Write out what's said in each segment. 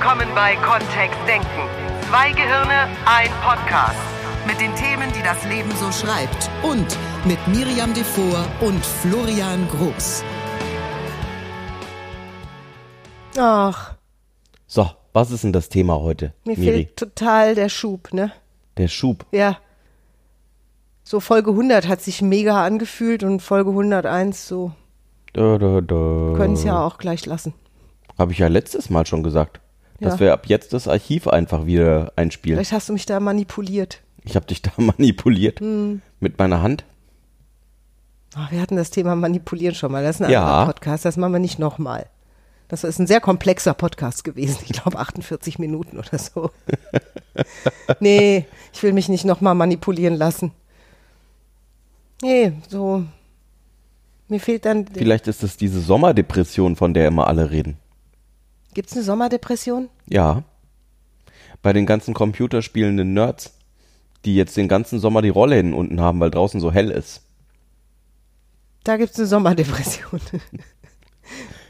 willkommen bei Kontext Denken. Zwei Gehirne, ein Podcast. Mit den Themen, die das Leben so schreibt. Und mit Miriam Devor und Florian Groß. Ach, So, was ist denn das Thema heute, mir Miri? fehlt total der Schub, ne? Der Schub. Ja. So Folge 100 hat sich mega angefühlt und Folge 101 so. Da, da, da. Können es ja auch gleich lassen. Habe ich ja letztes Mal schon gesagt. Dass Ja. wir ab jetzt das Archiv einfach wieder einspielen. Vielleicht hast du mich da manipuliert. Ich habe dich da manipuliert. Hm. Mit meiner Hand. Ach, wir hatten das Thema Manipulieren schon mal. Das ist ein Ja. anderer Podcast. Das machen wir nicht nochmal. Das ist ein sehr komplexer Podcast gewesen. Ich glaube 48 Minuten oder so. nee, ich will mich nicht nochmal manipulieren lassen. Nee, so. Mir fehlt dann. Vielleicht ist es diese Sommerdepression, von der immer alle reden. Gibt's eine Sommerdepression? Ja. Bei den ganzen computerspielenden Nerds, die jetzt den ganzen Sommer die Rollläden unten haben, weil draußen so hell ist. Da gibt's eine Sommerdepression.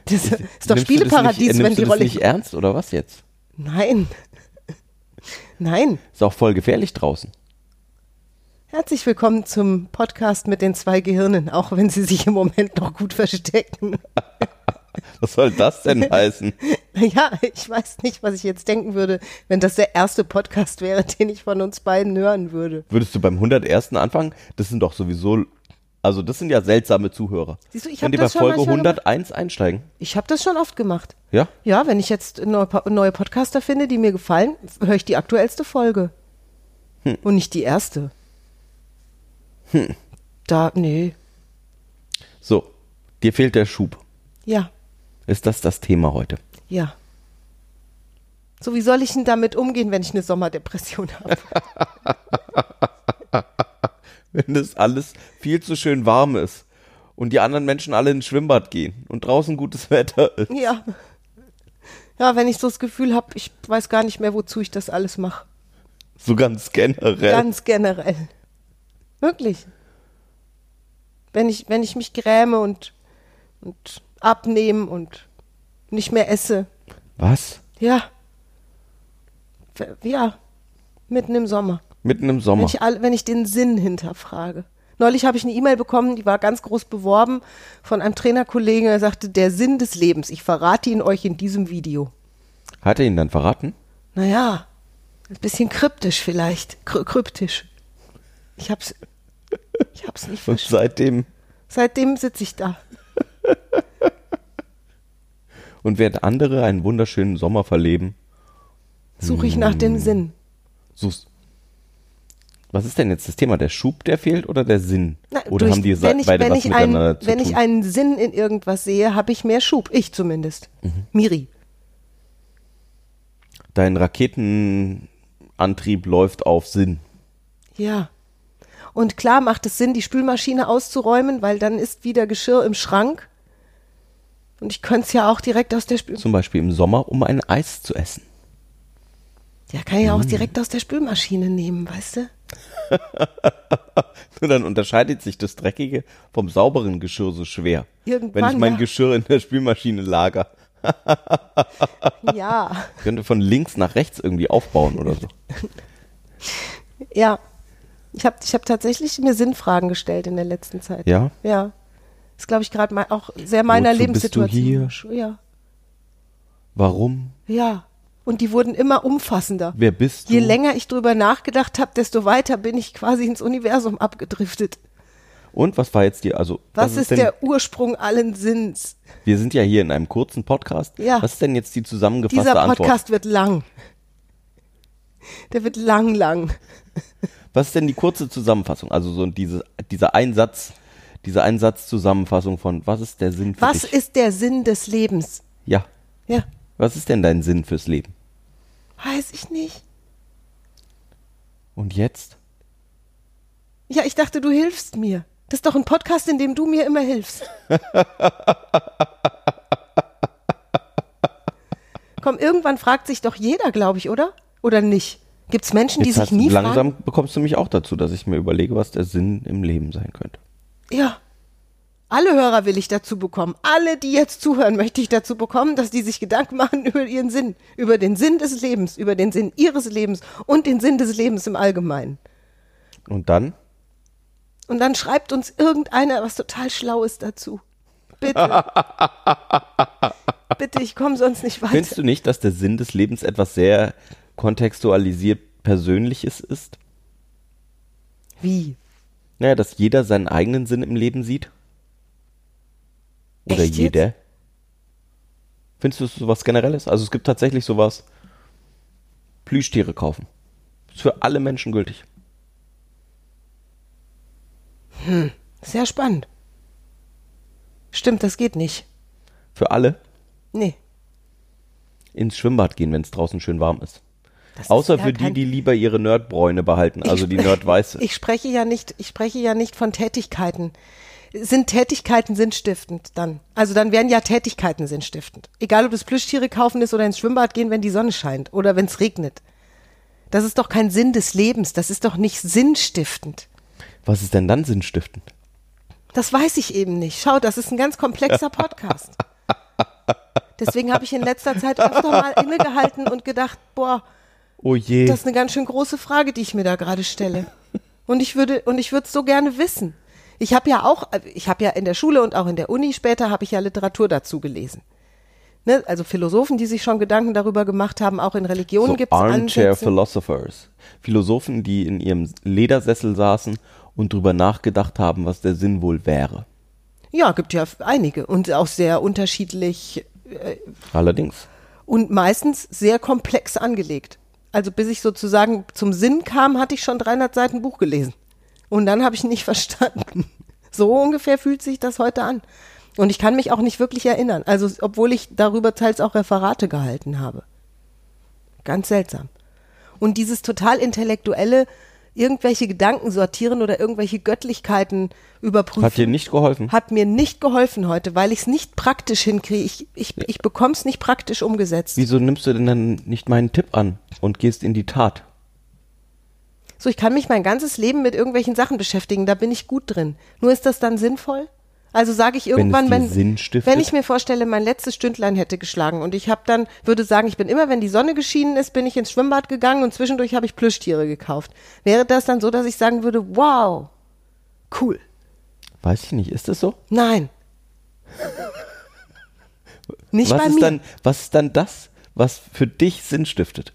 Das ist doch Nimmst du das Spieleparadies, wenn nimmst die du das Rolle. nicht ernst oder was jetzt? Nein. Nein. Ist auch voll gefährlich draußen. Herzlich willkommen zum Podcast mit den zwei Gehirnen, auch wenn sie sich im Moment noch gut verstecken. Was soll das denn heißen? Ja, ich weiß nicht, was ich jetzt denken würde, wenn das der erste Podcast wäre, den ich von uns beiden hören würde. Würdest du beim 101. anfangen? Das sind doch sowieso, also das sind ja seltsame Zuhörer. Siehst du, ich Wenn die bei Folge manchmal 101 einsteigen. Ich habe das schon oft gemacht. Ja? Ja, wenn ich jetzt neue, neue Podcaster finde, die mir gefallen, höre ich die aktuellste Folge. Und nicht die erste. Da, nee. So, dir fehlt der Schub. Ja, Ist das das Thema heute? Ja. So, wie soll ich denn damit umgehen, wenn ich eine Sommerdepression habe? Wenn das alles viel zu schön warm ist und die anderen Menschen alle ins Schwimmbad gehen und draußen gutes Wetter ist. Ja. Ja, wenn ich so das Gefühl habe, ich weiß gar nicht mehr, wozu ich das alles mache. So ganz generell. Ganz generell. Wirklich. Wenn ich, wenn ich mich gräme und, und abnehme und nicht mehr esse. Was? Ja. Ja. Mitten im Sommer. Mitten im Wenn Sommer. ich, all, wenn ich den Sinn hinterfrage. Neulich habe ich eine E-Mail bekommen, die war ganz groß beworben von einem Trainerkollegen. Er sagte, der Sinn des Lebens. Ich verrate ihn euch in diesem Video. Hat er ihn dann verraten? Naja, ein bisschen kryptisch vielleicht. Kry kryptisch. Ich hab's, ich hab's nicht Und verstanden. seitdem, Seitdem sitze ich da. Und während andere einen wunderschönen Sommer verleben, Suche ich nach dem Sinn. suchst. Was ist denn jetzt das Thema? Der Schub, der fehlt oder der Sinn? Na, oder durch- haben die wenn ich, beide wenn was ich miteinander einen, zu Wenn tun? ich einen Sinn in irgendwas sehe, habe ich mehr Schub. Ich zumindest. Mhm. Miri. Dein Raketenantrieb läuft auf Sinn. Ja. Und klar macht es Sinn, die Spülmaschine auszuräumen, weil dann ist wieder Geschirr im Schrank. Und ich könnte es ja auch direkt aus der Spülmaschine. Zum Beispiel im Sommer, um ein Eis zu essen. Ja, kann ich ja auch direkt aus der Spülmaschine nehmen, weißt du? Nur dann unterscheidet sich das dreckige vom sauberen Geschirr so schwer. Irgendwann, Wenn ich mein ja. Geschirr in der Spülmaschine lager. Ja. Ich könnte von links nach rechts irgendwie aufbauen oder so. Ja. Ich habe ich hab tatsächlich mir Sinnfragen gestellt in der letzten Zeit. Ja? Ja. Ist, glaube ich, gerade auch sehr meiner Wozu bist du Lebenssituation. Ja. Warum? Ja. Und die wurden immer umfassender. Wer bist du? Je länger ich drüber nachgedacht habe, desto weiter bin ich quasi ins Universum abgedriftet. Und was war jetzt die, also Was, ist denn, der Ursprung allen Sinns? wir sind ja hier in einem kurzen Podcast. Ja. Was ist denn jetzt die zusammengefasste Dieser Antwort? Podcast wird lang. Der wird lang, lang. Was ist denn die kurze Zusammenfassung? Also so diese, dieser Einsatz, diese Einsatzzusammenfassung von was ist der Sinn für Was dich? ist der Sinn des Lebens? Ja. Ja, Was ist denn dein Sinn fürs Leben? weiß ich nicht. Und jetzt? Ja, ich dachte, du hilfst mir. Das ist doch ein Podcast, in dem du mir immer hilfst. Komm, irgendwann fragt sich doch jeder, glaube ich, oder? Oder nicht? Gibt es Menschen, die Jetzt sich hast, nie langsam fragen? bekommst du mich auch dazu, dass ich mir überlege, was der Sinn im Leben sein könnte. Ja. Alle Hörer will ich dazu bekommen. Alle, die jetzt zuhören, möchte ich dazu bekommen, dass die sich Gedanken machen über ihren Sinn, über den Sinn des Lebens, über den Sinn ihres Lebens und den Sinn des Lebens im Allgemeinen. Und dann? Und dann schreibt uns irgendeiner was total Schlaues dazu. Bitte. Bitte, ich komme sonst nicht weiter. Findest du nicht, dass der Sinn des Lebens etwas sehr kontextualisiert Persönliches ist? Wie? Naja, dass jeder seinen eigenen Sinn im Leben sieht? Oder Echt jetzt? jeder? Findest du es sowas Generelles? Also es gibt tatsächlich sowas, Plüschtiere kaufen. Ist für alle Menschen gültig. Sehr spannend. Stimmt, das geht nicht. Für alle Nee. ins Schwimmbad gehen, wenn es draußen schön warm ist. Das Außer ja für die, die lieber ihre Nerdbräune behalten, also die Nerdweiße. Ich spreche ja nicht, ich spreche ja nicht von Tätigkeiten. Sind Tätigkeiten sinnstiftend dann? Also dann wären ja Tätigkeiten sinnstiftend. Egal ob es Plüschtiere kaufen ist oder ins Schwimmbad gehen, wenn die Sonne scheint oder wenn es regnet. Das ist doch kein Sinn des Lebens. Das ist doch nicht sinnstiftend. Was ist denn dann sinnstiftend? Das weiß ich eben nicht. Schau, das ist ein ganz komplexer Podcast. Deswegen habe ich in letzter Zeit öfter mal innegehalten und gedacht, boah, Oh je. Das ist eine ganz schön große Frage, die ich mir da gerade stelle. Und ich würde und ich würde es so gerne wissen. Ich habe ja auch, ich habe ja in der Schule und auch in der Uni später habe ich ja Literatur dazu gelesen. Ne? Also Philosophen, die sich schon Gedanken darüber gemacht haben, auch in Religionen so gibt es Armchair Ansätze. Philosophers. Philosophen, die in ihrem Ledersessel saßen und drüber nachgedacht haben, was der Sinn wohl wäre. Ja, gibt ja einige und auch sehr unterschiedlich Allerdings. und meistens sehr komplex angelegt. Also bis ich sozusagen zum Sinn kam, hatte ich schon 300 Seiten Buch gelesen. Und dann habe ich nicht verstanden. So ungefähr fühlt sich das heute an. Und ich kann mich auch nicht wirklich erinnern. Also obwohl ich darüber teils auch Referate gehalten habe. Ganz seltsam. Und dieses total intellektuelle, irgendwelche Gedanken sortieren oder irgendwelche Göttlichkeiten überprüfen. Hat dir nicht geholfen? Hat mir nicht geholfen heute, weil ich es nicht praktisch hinkriege. Ich, ich, ich bekomme es nicht praktisch umgesetzt. Wieso nimmst du denn dann nicht meinen Tipp an und gehst in die Tat? So, ich kann mich mein ganzes Leben mit irgendwelchen Sachen beschäftigen, da bin ich gut drin. Nur ist das dann sinnvoll? Also sage ich irgendwann, wenn, stiftet? wenn ich mir vorstelle, mein letztes Stündlein hätte geschlagen und ich habe dann, würde sagen, ich bin immer, wenn die Sonne geschienen ist, bin ich ins Schwimmbad gegangen und zwischendurch habe ich Plüschtiere gekauft. Wäre das dann so, dass ich sagen würde, wow, cool. Weiß ich nicht, ist das so? Nein. Nicht was bei ist mir. dann, was ist dann das, was für dich Sinn stiftet?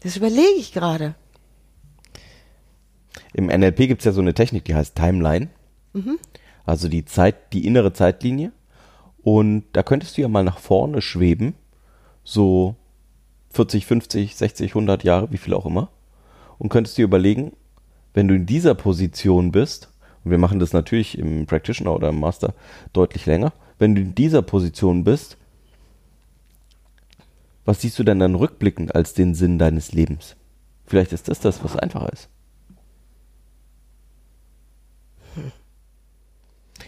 das überlege ich gerade. Im NLP gibt es ja so eine Technik, die heißt Timeline. Mhm. Also die Zeit, die innere Zeitlinie. Und da könntest du ja mal nach vorne schweben, so 40, 50, 60, 100 Jahre, wie viel auch immer. Und könntest dir überlegen, wenn du in dieser Position bist, und wir machen das natürlich im Practitioner oder im Master deutlich länger, wenn du in dieser Position bist, was siehst du denn dann rückblickend als den Sinn deines Lebens? Vielleicht ist das das, was einfacher ist.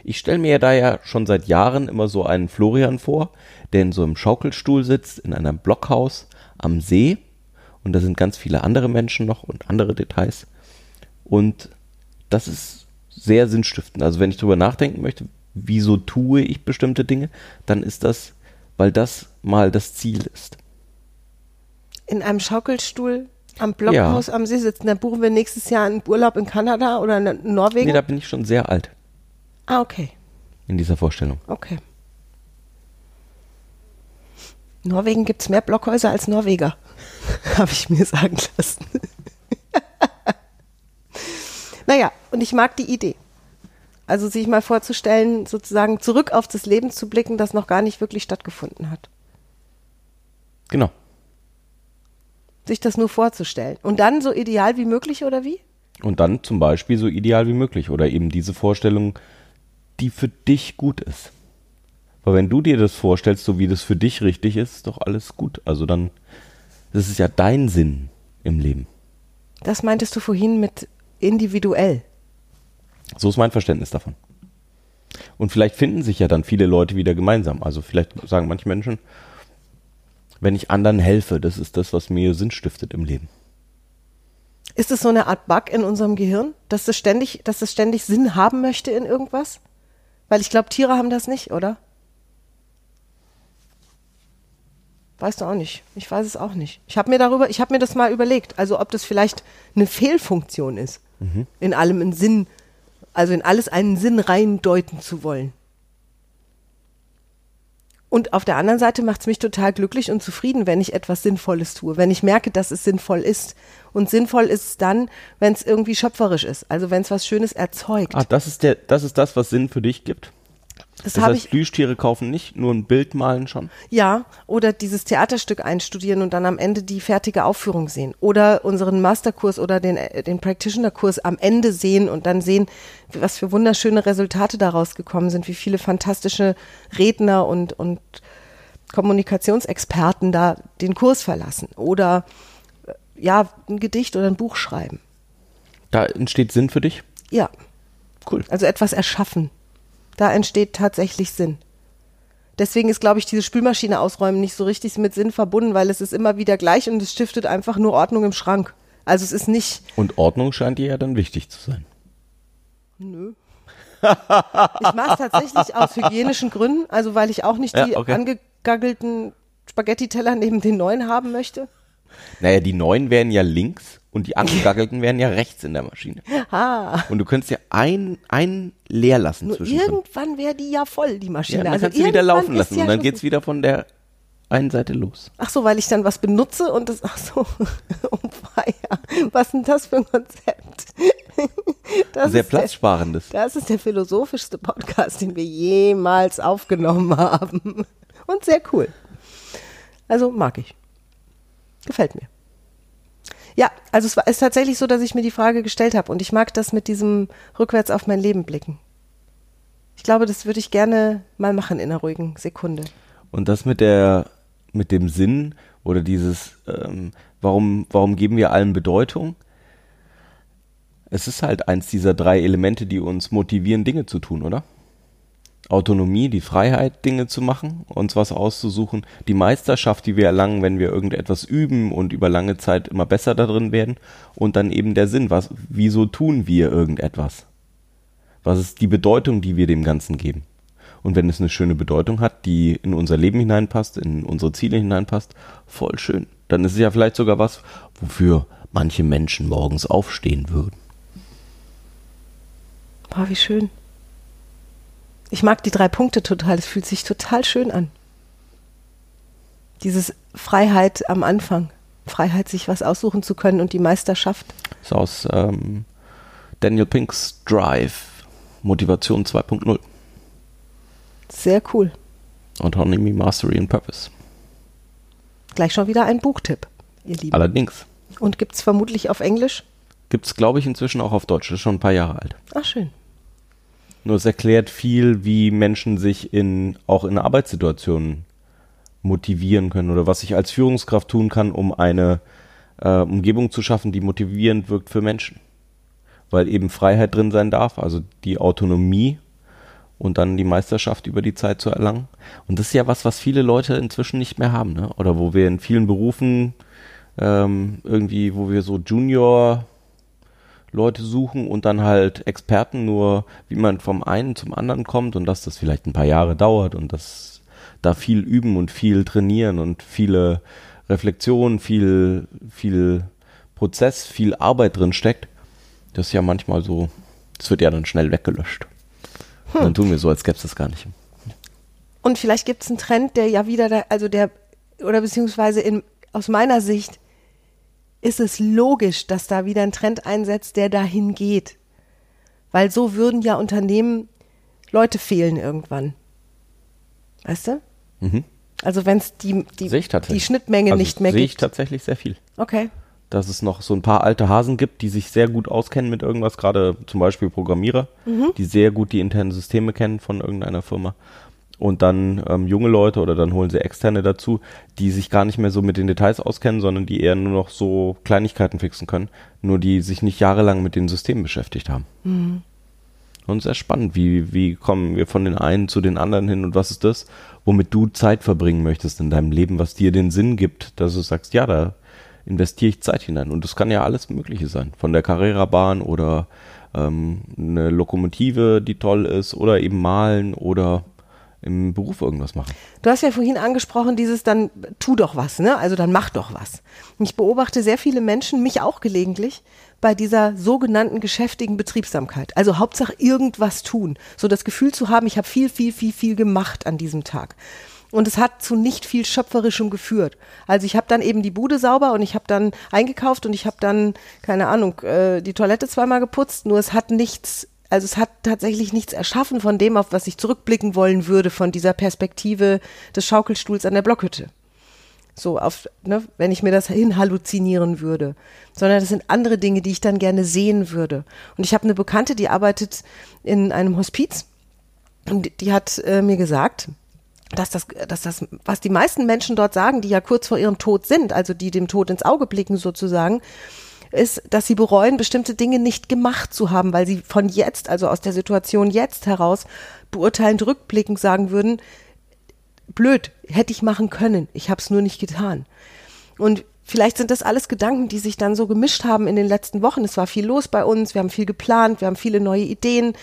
Ich stelle mir da ja schon seit Jahren immer so einen Florian vor, der in so einem Schaukelstuhl sitzt, in einem Blockhaus am See. Und da sind ganz viele andere Menschen noch und andere Details. Und das ist sehr sinnstiftend. Also wenn ich drüber nachdenken möchte, wieso tue ich bestimmte Dinge, dann ist das, weil das mal das Ziel ist. In einem Schaukelstuhl am Blockhaus am See sitzen, dann buchen wir nächstes Jahr einen Urlaub in Kanada oder in Norwegen. Nee, da bin ich schon sehr alt ah, okay. in dieser Vorstellung. Okay. In Norwegen gibt es mehr Blockhäuser als Norweger. Habe ich mir sagen lassen. naja, und ich mag die Idee. Also sich mal vorzustellen, sozusagen zurück auf das Leben zu blicken, das noch gar nicht wirklich stattgefunden hat. Genau. Sich das nur vorzustellen. Und dann so ideal wie möglich oder wie? Und dann zum Beispiel so ideal wie möglich oder eben diese Vorstellung, die für dich gut ist. Weil wenn du dir das vorstellst, so wie das für dich richtig ist, ist doch alles gut. Also dann, das ist ja dein Sinn im Leben. Das meintest du vorhin mit individuell. So ist mein Verständnis davon. Und vielleicht finden sich ja dann viele Leute wieder gemeinsam. Also vielleicht sagen manche Menschen, wenn ich anderen helfe, das ist das, was mir Sinn stiftet im Leben. Ist es so eine Art Bug in unserem Gehirn, dass es ständig, dass es ständig Sinn haben möchte in irgendwas? Weil ich glaube, Tiere haben das nicht, oder? Weißt du auch nicht. Ich weiß es auch nicht. Ich habe mir darüber, ich habe mir das mal überlegt, also ob das vielleicht eine Fehlfunktion ist, in allem einen Sinn, also in alles einen Sinn reindeuten zu wollen. Und auf der anderen Seite macht es mich total glücklich und zufrieden, wenn ich etwas Sinnvolles tue, wenn ich merke, dass es sinnvoll ist. Und sinnvoll ist es dann, wenn es irgendwie schöpferisch ist, also wenn es was Schönes erzeugt. Ah, das ist der, das ist das, was Sinn für dich gibt. Das Das heißt, ich, Plüschtiere kaufen nicht, nur ein Bild malen schon. ja, oder dieses Theaterstück einstudieren und dann am Ende die fertige Aufführung sehen. Oder unseren Masterkurs oder den, äh, den Practitioner-Kurs am Ende sehen und dann sehen, was für wunderschöne Resultate daraus gekommen sind, wie viele fantastische Redner und, und Kommunikationsexperten da den Kurs verlassen. Oder äh, ja, ein Gedicht oder ein Buch schreiben. Da entsteht Sinn für dich. Ja, Cool. also etwas erschaffen. Da entsteht tatsächlich Sinn. Deswegen ist, glaube ich, diese Spülmaschine ausräumen nicht so richtig mit Sinn verbunden, weil es ist immer wieder gleich und es stiftet einfach nur Ordnung im Schrank. Also es ist nicht, Und Ordnung scheint dir ja dann wichtig zu sein. nö. Ich mache es tatsächlich aus hygienischen Gründen, also weil ich auch nicht Ja, die okay. angegaggelten Spaghetti-Teller neben den neuen haben möchte. Naja, die neuen wären ja links und die angegaggelten wären ja rechts in der Maschine. Ah, Und du könntest ja ein, ein leer lassen nur irgendwann wäre die ja voll, die Ja, Maschine. dann also kannst du wieder laufen lassen ja und dann Schluss geht's wieder von der einen Seite los. Ach so, weil ich dann was benutze und das, ach so, oh weia, was ist denn das für ein Konzept? Das Sehr ist der, platzsparendes. das ist der philosophischste Podcast, den wir jemals aufgenommen haben. Und sehr cool. Also mag ich. Gefällt mir. Ja, also es war, ist tatsächlich so, dass ich mir die Frage gestellt habe und ich mag das mit diesem rückwärts auf mein Leben blicken. Ich glaube, das würde ich gerne mal machen in einer ruhigen Sekunde. Und das mit der, mit dem Sinn oder dieses, ähm, warum, warum geben wir allem Bedeutung? Es ist halt eins dieser drei Elemente, die uns motivieren, Dinge zu tun, oder? Autonomie, die Freiheit, Dinge zu machen, uns was auszusuchen, die Meisterschaft, die wir erlangen, wenn wir irgendetwas üben und über lange Zeit immer besser darin werden und dann eben der Sinn, was, wieso tun wir irgendetwas? Was ist die Bedeutung, die wir dem Ganzen geben? Und wenn es eine schöne Bedeutung hat, die in unser Leben hineinpasst, in unsere Ziele hineinpasst, voll schön. Dann ist es ja vielleicht sogar was, wofür manche Menschen morgens aufstehen würden. Boah, wie schön. Ich mag die drei Punkte total. Es fühlt sich total schön an. Dieses Freiheit am Anfang. Freiheit, sich was aussuchen zu können und die Meisterschaft. ist aus ähm, Daniel Pinks Drive, Motivation 2.0, Sehr cool. Autonomy, Mastery and Purpose. Gleich schon wieder ein Buchtipp, ihr Lieben. Allerdings Und gibt's vermutlich auf Englisch? gibt es, glaube ich, inzwischen auch auf Deutsch. Das ist schon ein paar Jahre alt. Ach, schön. Nur es erklärt viel, wie Menschen sich in auch in Arbeitssituationen motivieren können oder was ich als Führungskraft tun kann, um eine äh, Umgebung zu schaffen, die motivierend wirkt für Menschen. Weil eben Freiheit drin sein darf, also die Autonomie und dann die Meisterschaft über die Zeit zu erlangen. Und das ist ja was, was viele Leute inzwischen nicht mehr haben, ne? Oder wo wir in vielen Berufen ähm, irgendwie, wo wir so Junior Leute suchen und dann halt Experten nur, wie man vom einen zum anderen kommt und dass das vielleicht ein paar Jahre dauert und dass da viel üben und viel trainieren und viele Reflexionen, viel, viel Prozess, viel Arbeit drin steckt. Das ist ja manchmal so, das wird ja dann schnell weggelöscht. Und dann tun wir so, als gäbe es das gar nicht. Und vielleicht gibt's einen Trend, der ja wieder, da, also der, oder beziehungsweise in, aus meiner Sicht ist es logisch, dass da wieder ein Trend einsetzt, der dahin geht. Weil so würden ja Unternehmen Leute fehlen irgendwann. Weißt du? Mhm. Also wenn es die, die, Sehe ich die Schnittmenge also nicht mehr Sehe ich gibt. tatsächlich sehr viel. Okay. dass es noch so ein paar alte Hasen gibt, die sich sehr gut auskennen mit irgendwas, gerade zum Beispiel Programmierer, die sehr gut die internen Systeme kennen von irgendeiner Firma. Und dann ähm, junge Leute oder dann holen sie externe dazu, die sich gar nicht mehr so mit den Details auskennen, sondern die eher nur noch so Kleinigkeiten fixen können, nur die sich nicht jahrelang mit den Systemen beschäftigt haben. Und sehr spannend, wie, wie kommen wir von den einen zu den anderen hin und was ist das, womit du Zeit verbringen möchtest in deinem Leben, was dir den Sinn gibt, dass du sagst, ja, da investiere ich Zeit hinein. Und das kann ja alles Mögliche sein. Von der Carrera-Bahn oder ähm, eine Lokomotive, die toll ist, oder eben malen oder im Beruf irgendwas machen. Du hast ja vorhin angesprochen, dieses dann tu doch was, ne? Also dann mach doch was. Ich beobachte sehr viele Menschen, mich auch gelegentlich, bei dieser sogenannten geschäftigen Betriebsamkeit. Also Hauptsache irgendwas tun. So das Gefühl zu haben, ich habe viel, viel, viel, viel gemacht an diesem Tag. Und es hat zu nicht viel Schöpferischem geführt. Also ich habe dann eben die Bude sauber und ich habe dann eingekauft und ich habe dann, keine Ahnung, äh, die Toilette zweimal geputzt, nur es hat nichts also es hat tatsächlich nichts erschaffen von dem, auf was ich zurückblicken wollen würde, von dieser Perspektive des Schaukelstuhls an der Blockhütte. So auf, ne, wenn ich mir das hinhalluzinieren würde. Sondern das sind andere Dinge, die ich dann gerne sehen würde. Und ich habe eine Bekannte, die arbeitet in einem Hospiz und die hat äh, mir gesagt, dass das, dass das, was die meisten Menschen dort sagen, die ja kurz vor ihrem Tod sind, also die dem Tod ins Auge blicken sozusagen, ist, dass sie bereuen, bestimmte Dinge nicht gemacht zu haben, weil sie von jetzt, also aus der Situation jetzt heraus, beurteilend rückblickend sagen würden, blöd, hätte ich machen können, ich habe es nur nicht getan. Und vielleicht sind das alles Gedanken, die sich dann so gemischt haben in den letzten Wochen. Es war viel los bei uns, wir haben viel geplant, wir haben viele neue Ideen,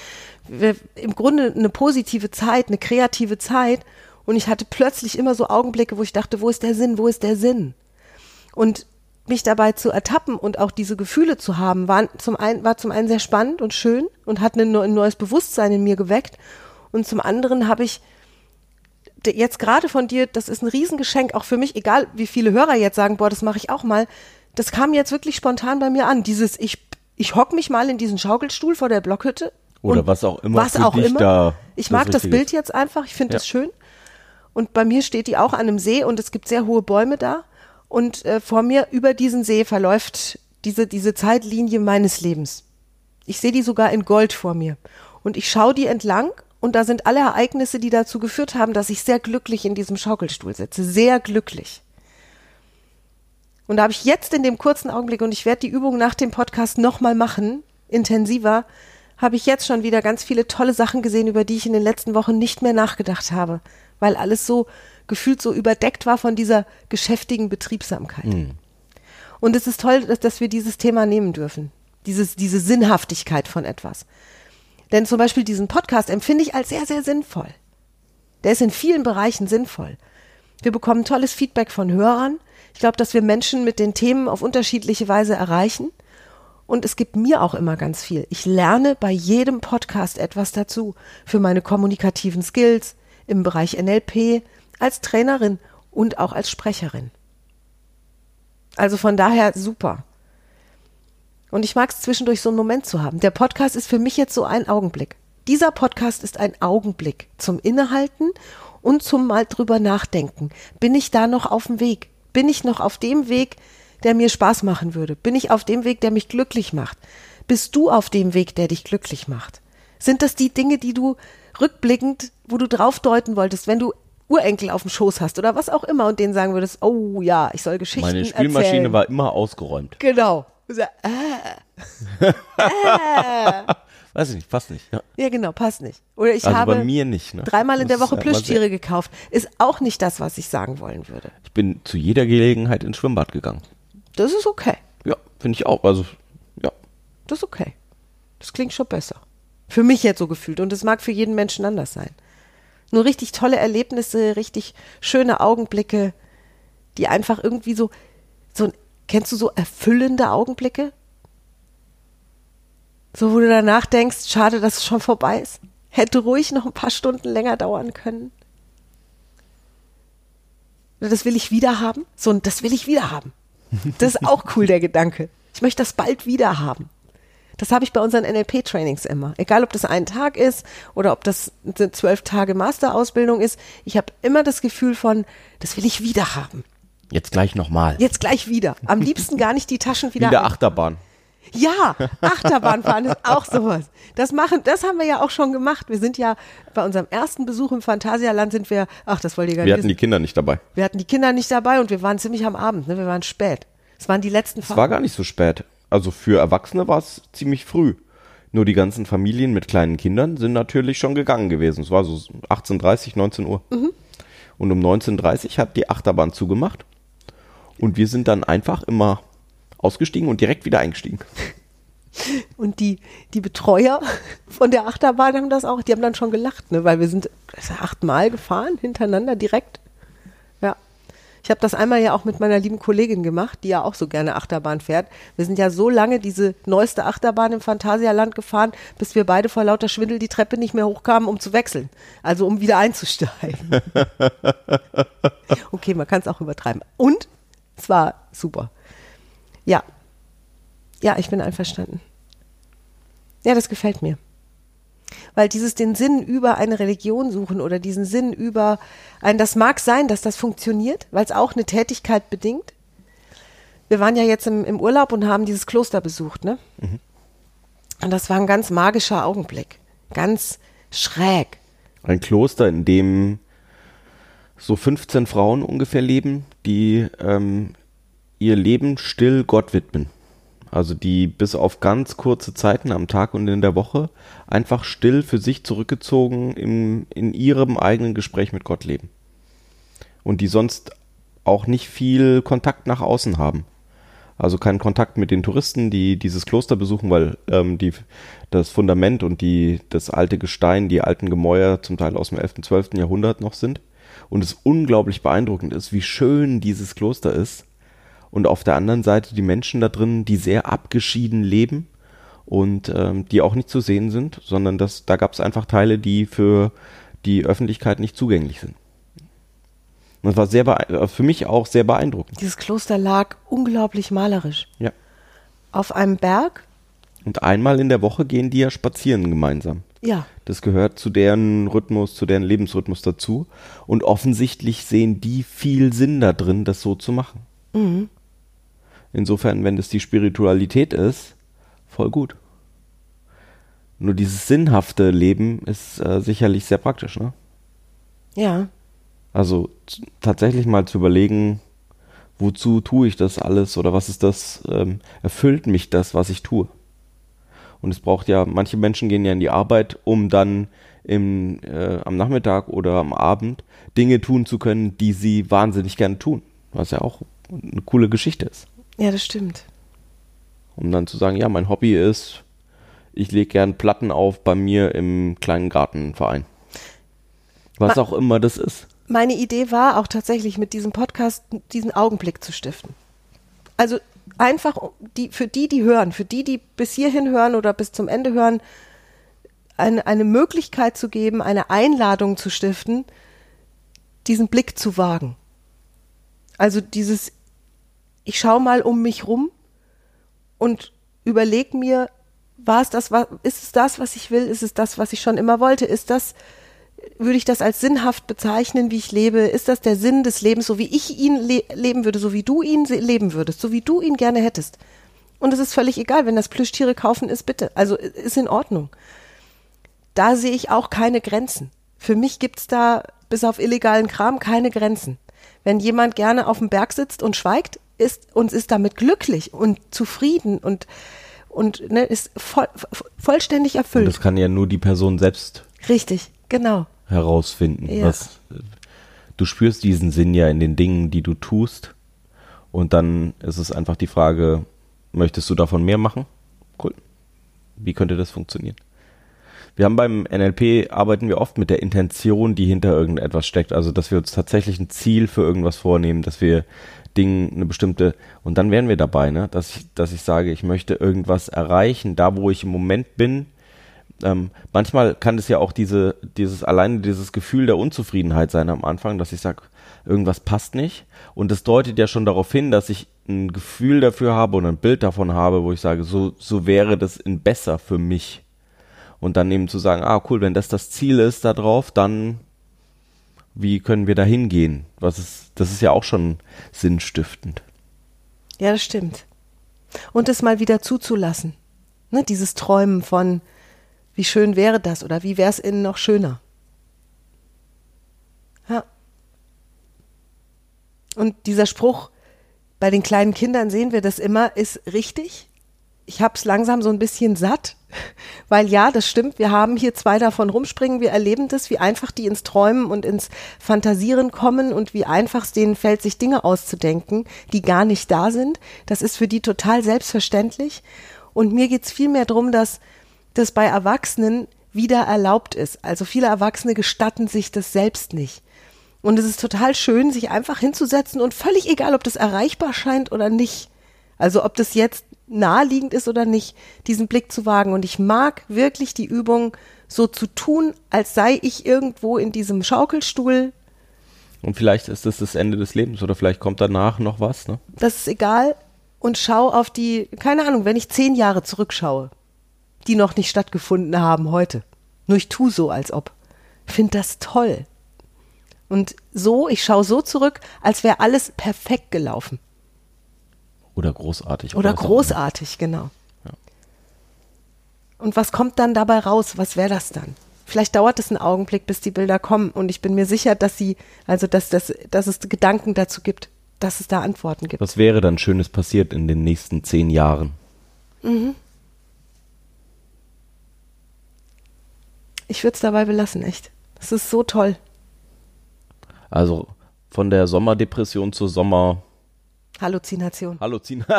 wir, im Grunde eine positive Zeit, eine kreative Zeit. Und ich hatte plötzlich immer so Augenblicke, wo ich dachte, wo ist der Sinn, wo ist der Sinn? Und mich dabei zu ertappen und auch diese Gefühle zu haben, war zum einen, war zum einen sehr spannend und schön und hat ein, ein neues Bewusstsein in mir geweckt. Und zum anderen habe ich jetzt gerade von dir, das ist ein Riesengeschenk, auch für mich, egal wie viele Hörer jetzt sagen, boah, das mache ich auch mal, das kam jetzt wirklich spontan bei mir an. Dieses, ich, ich hock mich mal in diesen Schaukelstuhl vor der Blockhütte. Oder was auch immer. Was auch immer. Da ich mag das Bild jetzt einfach, ich finde Ja. das schön. Und bei mir steht die auch an einem See und es gibt sehr hohe Bäume da. Und äh, vor mir über diesen See verläuft diese, diese Zeitlinie meines Lebens. Ich sehe die sogar in Gold vor mir. Und ich schaue die entlang und da sind alle Ereignisse, die dazu geführt haben, dass ich sehr glücklich in diesem Schaukelstuhl sitze. Sehr glücklich. Und da habe ich jetzt in dem kurzen Augenblick, und ich werde die Übung nach dem Podcast nochmal machen, intensiver, habe ich jetzt schon wieder ganz viele tolle Sachen gesehen, über die ich in den letzten Wochen nicht mehr nachgedacht habe, weil alles so gefühlt so überdeckt war von dieser geschäftigen Betriebsamkeit. Und es ist toll, dass, dass wir dieses Thema nehmen dürfen. Dieses, diese Sinnhaftigkeit von etwas. Denn zum Beispiel diesen Podcast empfinde ich als sehr, sehr sinnvoll. Der ist in vielen Bereichen sinnvoll. Wir bekommen tolles Feedback von Hörern. Ich glaube, dass wir Menschen mit den Themen auf unterschiedliche Weise erreichen. Und es gibt mir auch immer ganz viel. Ich lerne bei jedem Podcast etwas dazu. Für meine kommunikativen Skills im Bereich NLP, als Trainerin und auch als Sprecherin. Also von daher super. Und ich mag es zwischendurch so einen Moment zu haben. Der Podcast ist für mich jetzt so ein Augenblick. Dieser Podcast ist ein Augenblick zum Innehalten und zum mal drüber nachdenken. Bin ich da noch auf dem Weg? Bin ich noch auf dem Weg, der mir Spaß machen würde? Bin ich auf dem Weg, der mich glücklich macht? Bist du auf dem Weg, der dich glücklich macht? Sind das die Dinge, die du rückblickend, wo du drauf deuten wolltest, wenn du Urenkel auf dem Schoß hast oder was auch immer und denen sagen würdest, oh ja, ich soll Geschichten Meine Spielmaschine erzählen. war immer ausgeräumt. Genau. So, äh, Weiß ich nicht, fast nicht. Ja. ja, genau, passt nicht. Oder ich Also habe bei mir nicht. Ne? dreimal in der Woche Plüschtiere gekauft. Ist auch nicht das, was ich sagen wollen würde. Ich bin zu jeder Gelegenheit ins Schwimmbad gegangen. Das ist okay. Ja, finde ich auch. Also, ja. Das ist okay. Das klingt schon besser. Für mich jetzt so gefühlt. Und es mag für jeden Menschen anders sein. Nur richtig tolle Erlebnisse, richtig schöne Augenblicke, die einfach irgendwie so, so, kennst du so erfüllende Augenblicke? So, wo du danach denkst, schade, dass es schon vorbei ist. Hätte ruhig noch ein paar Stunden länger dauern können. Das will ich wieder haben. So, das will ich wieder haben. Das ist auch cool, der Gedanke. Ich möchte das bald wieder haben. Das habe ich bei unseren NLP-Trainings immer. Egal, ob das ein Tag ist oder ob das eine zwölf Tage Masterausbildung ist. Ich habe immer das Gefühl von, das will ich wieder haben. Jetzt gleich nochmal. Jetzt gleich wieder. Am liebsten gar nicht die Taschen wieder. Wieder ein- Achterbahn. ja, Achterbahnfahren ist auch sowas. Das machen, das haben wir ja auch schon gemacht. Wir sind ja bei unserem ersten Besuch im Phantasialand sind wir, ach, das wollt ihr gar Wir nicht hatten die. Kinder nicht dabei. Wir hatten die Kinder nicht dabei und wir waren ziemlich am Abend, ne? Wir waren spät. Es waren die letzten Es war gar nicht so spät. Also für Erwachsene war es ziemlich früh. Nur die ganzen Familien mit kleinen Kindern sind natürlich schon gegangen gewesen. Es war so 18.30, 19 Uhr. Mhm. Und um 19.30 hat die Achterbahn zugemacht. Und wir sind dann einfach immer ausgestiegen und direkt wieder eingestiegen. Und die, die Betreuer von der Achterbahn haben das auch, die haben dann schon gelacht, ne? weil wir sind achtmal gefahren hintereinander direkt. Ich habe das einmal ja auch mit meiner lieben Kollegin gemacht, die ja auch so gerne Achterbahn fährt. Wir sind ja so lange diese neueste Achterbahn im Phantasialand gefahren, bis wir beide vor lauter Schwindel die Treppe nicht mehr hochkamen, um zu wechseln. Also um wieder einzusteigen. okay, man kann es auch übertreiben. Und es war super. Ja. Ja, ich bin einverstanden. Ja, das gefällt mir. Weil dieses den Sinn über eine Religion suchen oder diesen Sinn über ein, das mag sein, dass das funktioniert, weil es auch eine Tätigkeit bedingt. Wir waren ja jetzt im, im Urlaub und haben dieses Kloster besucht, ne? Mhm. Und das war ein ganz magischer Augenblick. Ganz schräg. Ein Kloster, in dem so 15 Frauen ungefähr leben, die ähm, ihr Leben still Gott widmen. Also die bis auf ganz kurze Zeiten am Tag und in der Woche einfach still für sich zurückgezogen im, in ihrem eigenen Gespräch mit Gott leben. Und die sonst auch nicht viel Kontakt nach außen haben. Also keinen Kontakt mit den Touristen, die dieses Kloster besuchen, weil ähm, die, das Fundament und die, das alte Gestein, die alten Gemäuer zum Teil aus dem 11., 12. Jahrhundert noch sind. Und es unglaublich beeindruckend ist, wie schön dieses Kloster ist und auf der anderen Seite die Menschen da drin, die sehr abgeschieden leben und ähm, die auch nicht zu sehen sind, sondern das, da gab es einfach Teile, die für die Öffentlichkeit nicht zugänglich sind. Und das war sehr äh, für mich auch sehr beeindruckend. Dieses Kloster lag unglaublich malerisch. Ja. Auf einem Berg. Und einmal in der Woche gehen die ja spazieren gemeinsam. Ja. Das gehört zu deren Rhythmus, zu deren Lebensrhythmus dazu. Und offensichtlich sehen die viel Sinn da drin, das so zu machen. Mhm. Insofern, wenn das die Spiritualität ist, voll gut. Nur dieses sinnhafte Leben ist äh, sicherlich sehr praktisch, ne? Ja. Also tatsächlich mal zu überlegen, wozu tue ich das alles oder was ist das, ähm, erfüllt mich das, was ich tue. Und es braucht ja, manche Menschen gehen ja in die Arbeit, um dann im, äh, am Nachmittag oder am Abend Dinge tun zu können, die sie wahnsinnig gerne tun. Was ja auch eine coole Geschichte ist. Ja, das stimmt. Um dann zu sagen, ja, mein Hobby ist, ich lege gern Platten auf bei mir im kleinen Gartenverein. Was Ma auch immer das ist. Meine Idee war auch tatsächlich mit diesem Podcast diesen Augenblick zu stiften. Also einfach die, für die, die hören, für die, die bis hierhin hören oder bis zum Ende hören, eine, eine Möglichkeit zu geben, eine Einladung zu stiften, diesen Blick zu wagen. Also dieses, ich schaue mal um mich rum und überlege mir, war es das, was, ist es das, was ich will? Ist es das, was ich schon immer wollte? Ist das, würde ich das als sinnhaft bezeichnen, wie ich lebe? Ist das der Sinn des Lebens, so wie ich ihn le leben würde, so wie du ihn leben würdest, so wie du ihn gerne hättest? Und es ist völlig egal, wenn das Plüschtiere kaufen ist, bitte. Also ist in Ordnung. Da sehe ich auch keine Grenzen. Für mich gibt's da bis auf illegalen Kram keine Grenzen. Wenn jemand gerne auf dem Berg sitzt und schweigt, ist und ist damit glücklich und zufrieden und und ne, ist voll, vollständig erfüllt. Und das kann ja nur die Person selbst. Richtig, genau. Herausfinden. Ja. Was, du spürst diesen Sinn ja in den Dingen, die du tust. Und dann ist es einfach die Frage, möchtest du davon mehr machen? Cool. Wie könnte das funktionieren? Wir haben beim NLP arbeiten wir oft mit der Intention, die hinter irgendetwas steckt. Also, dass wir uns tatsächlich ein Ziel für irgendwas vornehmen, dass wir Ding eine bestimmte, und dann wären wir dabei, ne, dass ich, dass ich sage, ich möchte irgendwas erreichen, da wo ich im Moment bin. Ähm, manchmal kann es ja auch diese, dieses, alleine dieses Gefühl der Unzufriedenheit sein am Anfang, dass ich sage, irgendwas passt nicht. Und das deutet ja schon darauf hin, dass ich ein Gefühl dafür habe und ein Bild davon habe, wo ich sage, so, so wäre das in besser für mich. Und dann eben zu sagen, ah, cool, wenn das das Ziel ist da drauf, dann wie können wir da hingehen? Was ist, das ist ja auch schon sinnstiftend. Ja, das stimmt. Und es mal wieder zuzulassen. Ne, dieses Träumen von, wie schön wäre das oder wie wäre es innen noch schöner. Ja. Und dieser Spruch, bei den kleinen Kindern sehen wir das immer, ist richtig. Ich habe es langsam so ein bisschen satt, weil ja, das stimmt, wir haben hier zwei davon rumspringen, wir erleben das, wie einfach die ins Träumen und ins Fantasieren kommen und wie einfach es denen fällt, sich Dinge auszudenken, die gar nicht da sind. Das ist für die total selbstverständlich. Und mir geht's viel mehr drum, dass das bei Erwachsenen wieder erlaubt ist. Also viele Erwachsene gestatten sich das selbst nicht. Und es ist total schön, sich einfach hinzusetzen und völlig egal, ob das erreichbar scheint oder nicht. Also ob das jetzt naheliegend ist oder nicht, diesen Blick zu wagen. Und ich mag wirklich die Übung, so zu tun, als sei ich irgendwo in diesem Schaukelstuhl. Und vielleicht ist das das Ende des Lebens oder vielleicht kommt danach noch was, ne? Das ist egal. Und schau auf die, keine Ahnung, wenn ich zehn Jahre zurückschaue, die noch nicht stattgefunden haben heute. Nur ich tu so, als ob. Find das toll. Und so, ich schaue so zurück, als wäre alles perfekt gelaufen. Oder großartig. Oder was auch großartig, genau. Ja. Und was kommt dann dabei raus? Was wäre das dann? Vielleicht dauert es einen Augenblick, bis die Bilder kommen. Und ich bin mir sicher, dass sie, also dass, dass, dass es Gedanken dazu gibt, dass es da Antworten gibt. Was wäre dann Schönes passiert in den nächsten zehn Jahren? Ich würde es dabei belassen, echt. Es ist so toll. Also von der Sommerdepression zur Sommer Halluzination. Halluzin.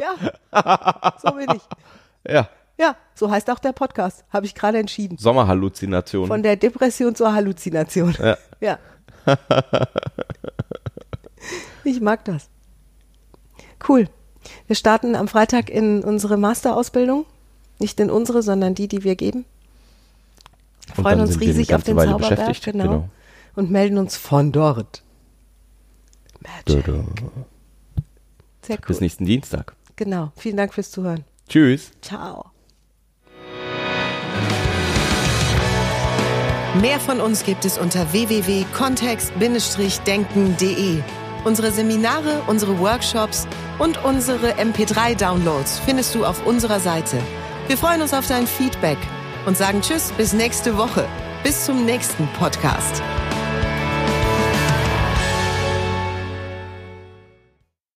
Ja, so bin ich. ja, Ja, so heißt auch der Podcast. Habe ich gerade entschieden. Sommerhalluzination. Von der Depression zur Halluzination. Ja. ja. ich mag das. Cool. Wir starten am Freitag in unsere Masterausbildung. Nicht in unsere, sondern die, die wir geben. Freuen uns riesig auf den Weile Zauberberg, genau. genau. Und melden uns von dort. Magic. Sehr cool. Bis nächsten Dienstag. Genau. Vielen Dank fürs Zuhören. Tschüss. Ciao. Mehr von uns gibt es unter www.kontext-denken.de. Unsere Seminare, unsere Workshops und unsere MP3-Downloads findest du auf unserer Seite. Wir freuen uns auf dein Feedback und sagen Tschüss bis nächste Woche. Bis zum nächsten Podcast.